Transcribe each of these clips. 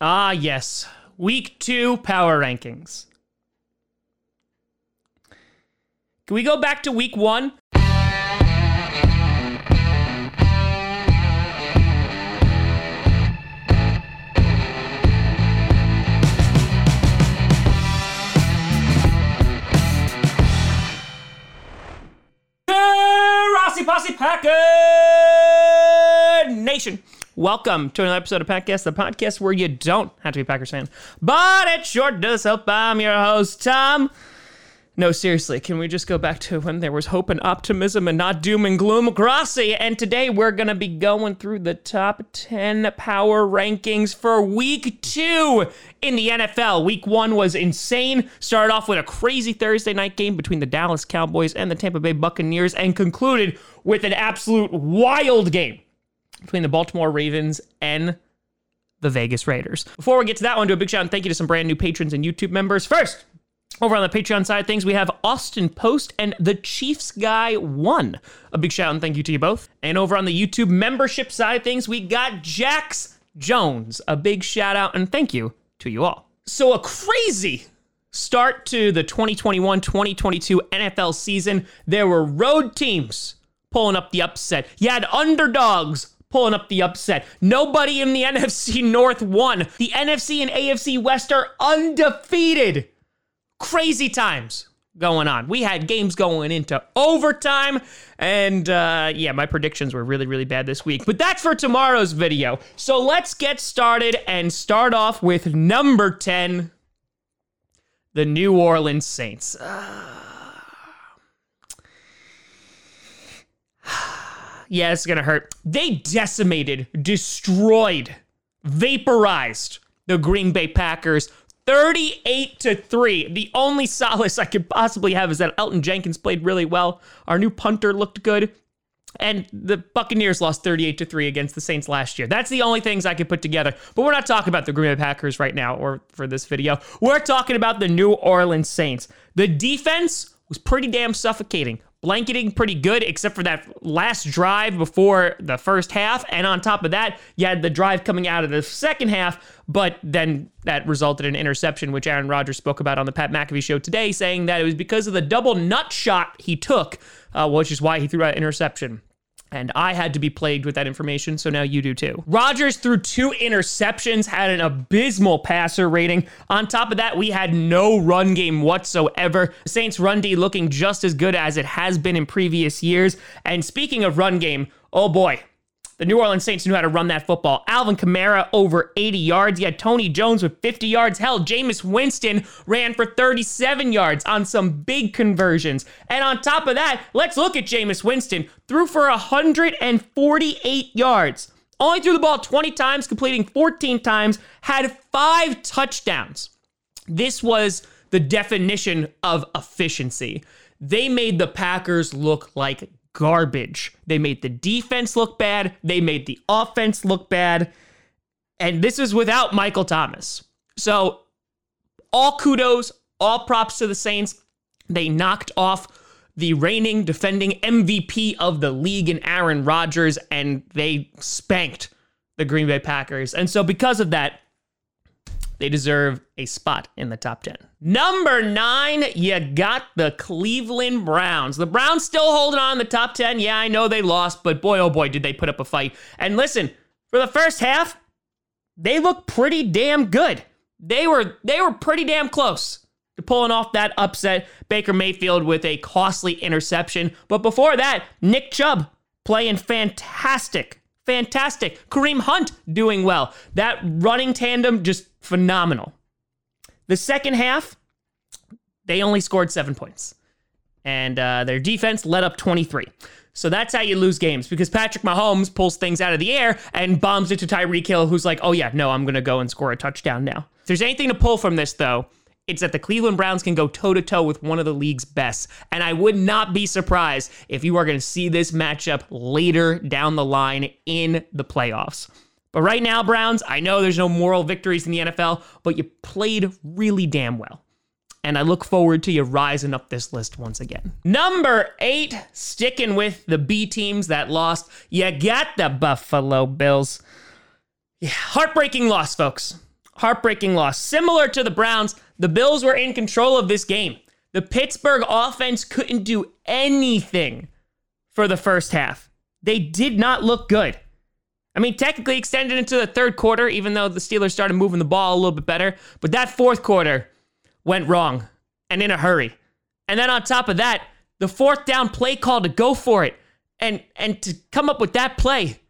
Ah, yes. Week two power rankings. Can we go back to week one? Grassi Posse Packer Nation. Welcome to another episode of Packcast, the podcast where you don't have to be a Packers fan, but it sure does help. I'm your host, Tom. No, seriously, can we just go back to when there was hope and optimism and not doom and gloom? Grassi, and today we're going to be going through the top 10 power rankings for week two in the NFL. Week one was insane. Started off with a crazy Thursday night game between the Dallas Cowboys and the Tampa Bay Buccaneers and concluded with an absolute wild game between the Baltimore Ravens and the Vegas Raiders. Before we get to that one, do a big shout and thank you to some brand new patrons and YouTube members. First, over on the Patreon side things, we have Austin Post and the Chiefs Guy One. A big shout and thank you to you both. And over on the YouTube membership side things, we got Jax Jones. A big shout out and thank you to you all. So, a crazy start to the 2021 2022 NFL season. There were road teams pulling up the upset, you had underdogs pulling up the upset. Nobody in the NFC North won. The NFC and AFC West are undefeated crazy times going on. We had games going into overtime, and uh, yeah, my predictions were really, really bad this week. But that's for tomorrow's video. So let's get started and start off with number 10 the New Orleans Saints. Yeah, it's gonna hurt. They decimated, destroyed, vaporized the Green Bay Packers 38 to 3. The only solace I could possibly have is that Elgton Jenkins played really well. Our new punter looked good. And the Buccaneers lost 38 to 3 against the Saints last year. That's the only things I could put together. But we're not talking about the Green Bay Packers right now or for this video. We're talking about the New Orleans Saints. The defense was pretty damn suffocating blanketing pretty good, except for that last drive before the first half. And on top of that, you had the drive coming out of the second half, but then that resulted in an interception, which Aaron Rodgers spoke about on the Pat McAfee show today, saying that it was because of the double nut shot he took, uh, which is why he threw that interception. And I had to be plagued with that information, so now you do too. Rodgers threw two interceptions, had an abysmal passer rating. On top of that, we had no run game whatsoever. Saints' run D looking just as good as it has been in previous years. And speaking of run game, oh boy, the New Orleans Saints knew how to run that football. Alvin Kamara over 80 yards. He had Tony Jones with 50 yards. Hell, Jameis Winston ran for 37 yards on some big conversions. And on top of that, let's look at Jameis Winston. Threw for 148 yards. Only threw the ball 20 times, completing 14 times, had five touchdowns. This was the definition of efficiency. They made the Packers look like garbage. They made the defense look bad, they made the offense look bad, and this is without Michael Thomas. So, all kudos, all props to the Saints. They knocked off the reigning defending MVP of the league in Aaron Rodgers, and they spanked the Green Bay Packers. And so, because of that, they deserve a spot in the top 10. Number nine, you got the Cleveland Browns. The Browns still holding on the top 10. Yeah, I know they lost, but boy, oh boy, did they put up a fight. And listen, for the first half, they looked pretty damn good. They were they were pretty damn close to pulling off that upset. Baker Mayfield with a costly interception. But before that, Nick Chubb playing fantastic fantastic. Kareem Hunt doing well. That running tandem just phenomenal. The second half, they only scored seven points, and uh, their defense led up 23. So that's how you lose games because Patrick Mahomes pulls things out of the air and bombs it to Tyreek Hill, who's like, oh, yeah, no, I'm going to go and score a touchdown now. If there's anything to pull from this, though, it's that the Cleveland Browns can go toe to toe with one of the league's best. And I would not be surprised if you are going to see this matchup later down the line in the playoffs. But right now, Browns, I know there's no moral victories in the NFL, but you played really damn well. And I look forward to you rising up this list once again. Number eight, sticking with the B teams that lost. You got the Buffalo Bills. Yeah, heartbreaking loss, folks heartbreaking loss. Similar to the Browns, the Bills were in control of this game. The Pittsburgh offense couldn't do anything for the first half. They did not look good. I mean, technically extended into the third quarter, even though the Steelers started moving the ball a little bit better. But that fourth quarter went wrong and in a hurry. And then on top of that, the fourth down play call to go for it and and to come up with that play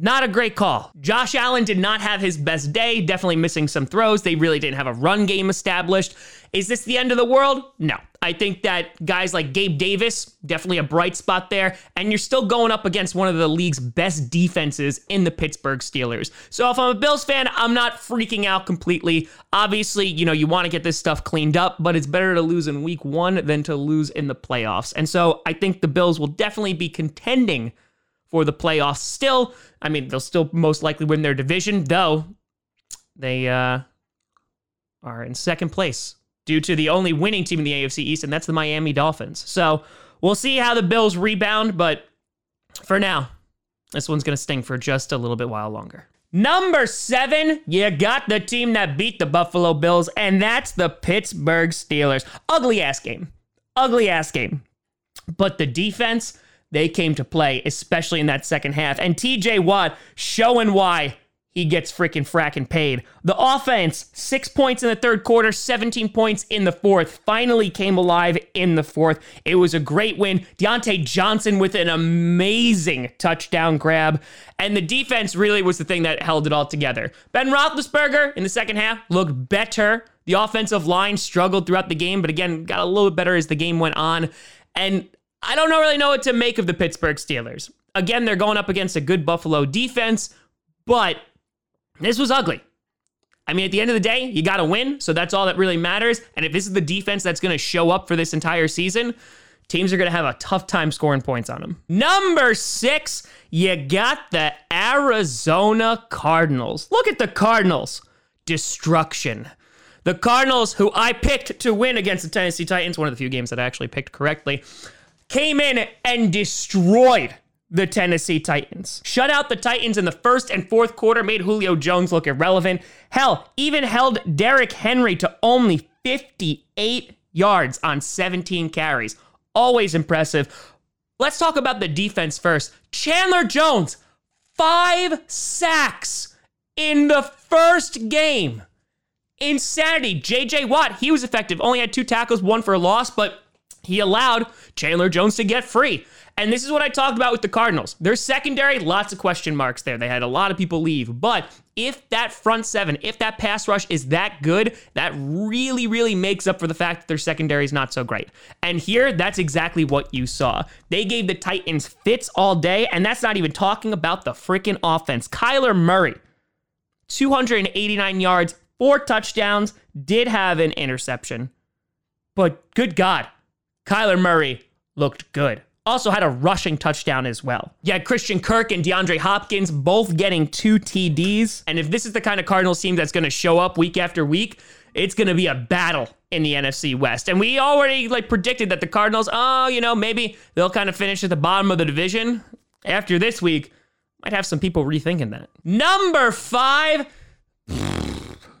not a great call. Josh Allen did not have his best day, definitely missing some throws. They really didn't have a run game established. Is this the end of the world? No. I think that guys like Gabe Davis, definitely a bright spot there. And you're still going up against one of the league's best defenses in the Pittsburgh Steelers. So if I'm a Bills fan, I'm not freaking out completely. Obviously, you know, you want to get this stuff cleaned up, but it's better to lose in week one than to lose in the playoffs. And so I think the Bills will definitely be contending for the playoffs still. I mean, they'll still most likely win their division, though they uh, are in second place due to the only winning team in the AFC East, and that's the Miami Dolphins. So we'll see how the Bills rebound, but for now, this one's going to sting for just a little bit while longer. Number seven, you got the team that beat the Buffalo Bills, and that's the Pittsburgh Steelers. Ugly ass game. Ugly ass game. But the defense, they came to play, especially in that second half. And TJ Watt showing why he gets freaking fracking paid. The offense, six points in the third quarter, 17 points in the fourth, finally came alive in the fourth. It was a great win. Diontae Johnson with an amazing touchdown grab. And the defense really was the thing that held it all together. Ben Roethlisberger in the second half looked better. The offensive line struggled throughout the game, but again, got a little bit better as the game went on. And I don't really know what to make of the Pittsburgh Steelers. Again, they're going up against a good Buffalo defense, but this was ugly. I mean, at the end of the day, you got to win, so that's all that really matters. And if this is the defense that's going to show up for this entire season, teams are going to have a tough time scoring points on them. Number six, you got the Arizona Cardinals. Look at the Cardinals. Destruction. The Cardinals, who I picked to win against the Tennessee Titans, one of the few games that I actually picked correctly came in and destroyed the Tennessee Titans. Shut out the Titans in the first and fourth quarter, made Julio Jones look irrelevant. Hell, even held Derrick Henry to only 58 yards on 17 carries. Always impressive. Let's talk about the defense first. Chandler Jones, five sacks in the first game. Insanity. JJ Watt, he was effective. Only had two tackles, one for a loss, but he allowed Chandler Jones to get free. And this is what I talked about with the Cardinals. Their secondary, lots of question marks there. They had a lot of people leave. But if that front seven, if that pass rush is that good, that really, really makes up for the fact that their secondary is not so great. And here, that's exactly what you saw. They gave the Titans fits all day, and that's not even talking about the freaking offense. Kyler Murray, 289 yards, four touchdowns, did have an interception. But good God, Kyler Murray looked good. Also had a rushing touchdown as well. Had Christian Kirk and DeAndre Hopkins both getting two TDs. And if this is the kind of Cardinals team that's going to show up week after week, it's going to be a battle in the NFC West. And we already like predicted that the Cardinals, oh, you know, maybe they'll kind of finish at the bottom of the division. After this week, might have some people rethinking that. Number 5,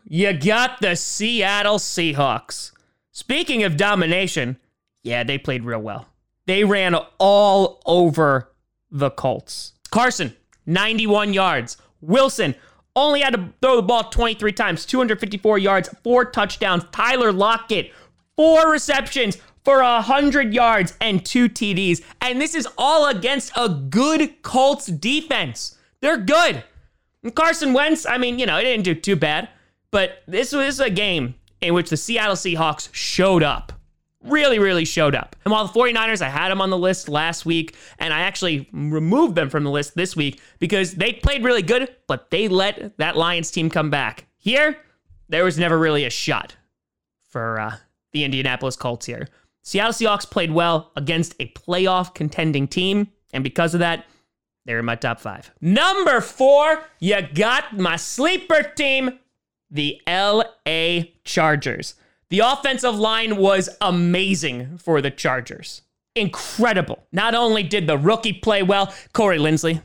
you got the Seattle Seahawks. Speaking of domination, yeah, they played real well. They ran all over the Colts. Carson, 91 yards. Wilson only had to throw the ball 23 times, 254 yards, four touchdowns. Tyler Lockett, four receptions for 100 yards and two TDs. And this is all against a good Colts defense. They're good. And Carson Wentz, I mean, you know, he didn't do too bad, but this was a game in which the Seattle Seahawks showed up really, really showed up. And while the 49ers, I had them on the list last week, and I actually removed them from the list this week because they played really good, but they let that Lions team come back. Here, there was never really a shot for uh, the Indianapolis Colts here. Seattle Seahawks played well against a playoff contending team, and because of that, they're in my top five. Number four, you got my sleeper team, the LA Chargers. The offensive line was amazing for the Chargers. Incredible. Not only did the rookie play well, Corey Linsley,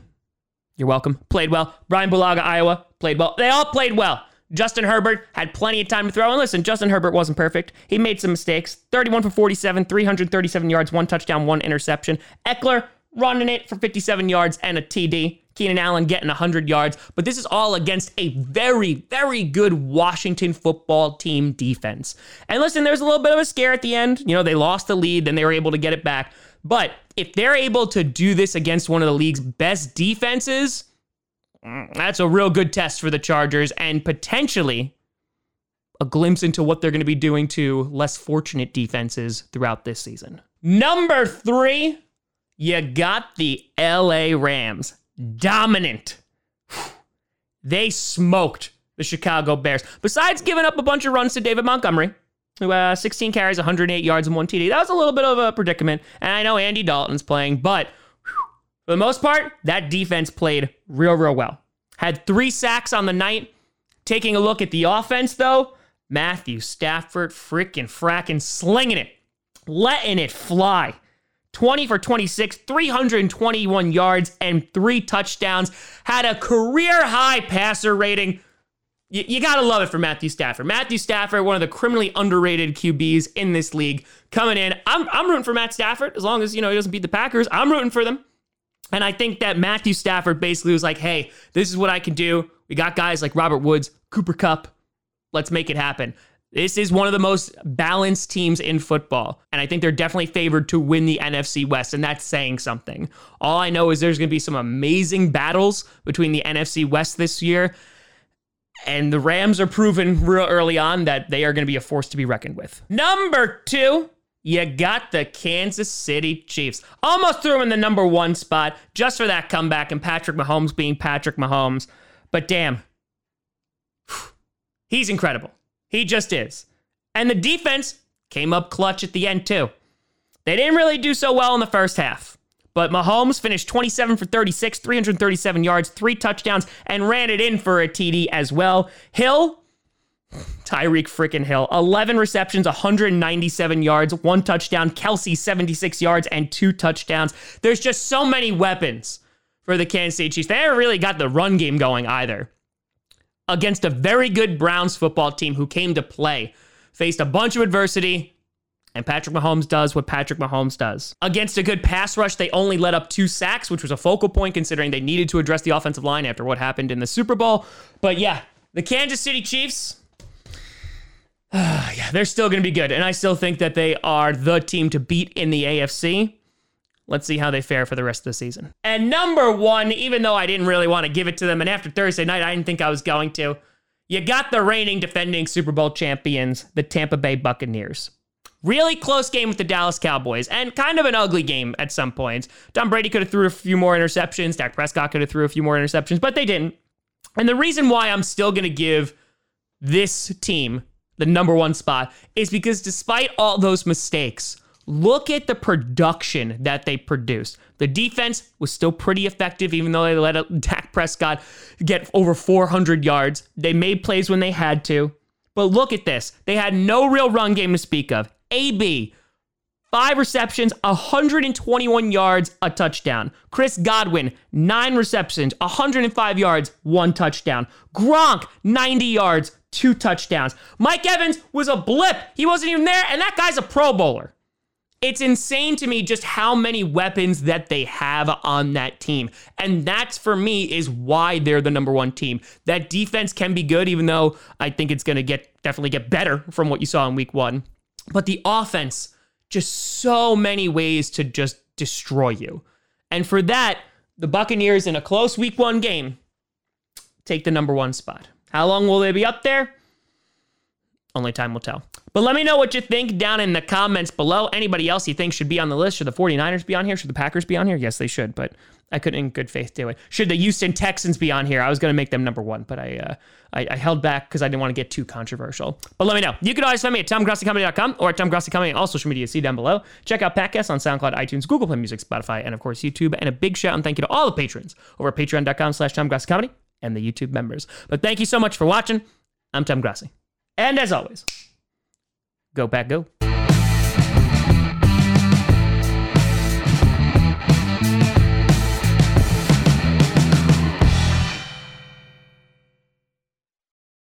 you're welcome, played well. Brian Bulaga, Iowa, played well. They all played well. Justin Herbert had plenty of time to throw. And listen, Justin Herbert wasn't perfect. He made some mistakes. 31 for 47, 337 yards, one touchdown, one interception. Ekeler running it for 57 yards and a TD. Keenan Allen getting 100 yards. But this is all against a very, very good Washington football team defense. And listen, there's a little bit of a scare at the end. You know, they lost the lead, then they were able to get it back. But if they're able to do this against one of the league's best defenses, mm, that's a real good test for the Chargers and potentially a glimpse into what they're going to be doing to less fortunate defenses throughout this season. Number three, you got the LA Rams. Dominant. They smoked the Chicago Bears. Besides giving up a bunch of runs to David Montgomery, who uh, 16 carries, 108 yards, and one TD. That was a little bit of a predicament. And I know Andy Dalton's playing, but for the most part, that defense played real, real well. Had three sacks on the night. Taking a look at the offense, though, Matthew Stafford freaking fracking slinging it, letting it fly. 20 for 26, 321 yards, and three touchdowns. Had a career high passer rating. You, you got to love it for Matthew Stafford. Matthew Stafford, one of the criminally underrated QBs in this league, coming in. I'm, I'm rooting for Matt Stafford as long as, you know, he doesn't beat the Packers. I'm rooting for them. And I think that Matthew Stafford basically was like, hey, this is what I can do. We got guys like Robert Woods, Cooper Kupp. Let's make it happen. This is one of the most balanced teams in football. And I think they're definitely favored to win the NFC West. And that's saying something. All I know is there's going to be some amazing battles between the NFC West this year. And the Rams are proven real early on that they are going to be a force to be reckoned with. Number two, you got the Kansas City Chiefs. Almost threw them in the number one spot just for that comeback and Patrick Mahomes being Patrick Mahomes. But damn, he's incredible. He just is. And the defense came up clutch at the end, too. They didn't really do so well in the first half. But Mahomes finished 27 for 36, 337 yards, three touchdowns, and ran it in for a TD as well. Hill, Tyreek freaking Hill, 11 receptions, 197 yards, one touchdown. Kelce, 76 yards, and two touchdowns. There's just so many weapons for the Kansas City Chiefs. They haven't really got the run game going either against a very good Browns football team who came to play, faced a bunch of adversity, and Patrick Mahomes does what Patrick Mahomes does. Against a good pass rush, they only let up two sacks, which was a focal point considering they needed to address the offensive line after what happened in the Super Bowl. But yeah, the Kansas City Chiefs, uh, yeah, they're still going to be good. And I still think that they are the team to beat in the AFC. Let's see how they fare for the rest of the season. And number one, even though I didn't really want to give it to them, and after Thursday night, I didn't think I was going to, you got the reigning defending Super Bowl champions, the Tampa Bay Buccaneers. Really close game with the Dallas Cowboys, and kind of an ugly game at some points. Tom Brady could have threw a few more interceptions. Dak Prescott could have threw a few more interceptions, but they didn't. And the reason why I'm still going to give this team the number one spot is because despite all those mistakes, Look at the production that they produced. The defense was still pretty effective, even though they let Dak Prescott get over 400 yards. They made plays when they had to. But look at this. They had no real run game to speak of. AB, five receptions, 121 yards, a touchdown. Chris Godwin, nine receptions, 105 yards, one touchdown. Gronk, 90 yards, two touchdowns. Mike Evans was a blip. He wasn't even there, and that guy's a Pro Bowler. It's insane to me just how many weapons that they have on that team. And that's for me is why they're the number one team. That defense can be good, even though I think it's going to get definitely get better from what you saw in week one. But the offense, just so many ways to just destroy you. And for that, the Buccaneers in a close week one game take the number one spot. How long will they be up there? Only time will tell. But let me know what you think down in the comments below. Anybody else you think should be on the list? Should the 49ers be on here? Should the Packers be on here? Yes, they should, but I couldn't in good faith do it. Should the Houston Texans be on here? I was going to make them number one, but I uh, I, I, held back because I didn't want to get too controversial. But let me know. You can always find me at TomGrassiComedy.com or at TomGrassiComedy on all social media. See down below. Check out podcasts on SoundCloud, iTunes, Google Play Music, Spotify, and of course YouTube. And a big shout and thank you to all the patrons over at patreon.com slash TomGrassiComedy and the YouTube members. But thank you so much for watching. I'm Tom Grassi. And as always, Go Pack, Go.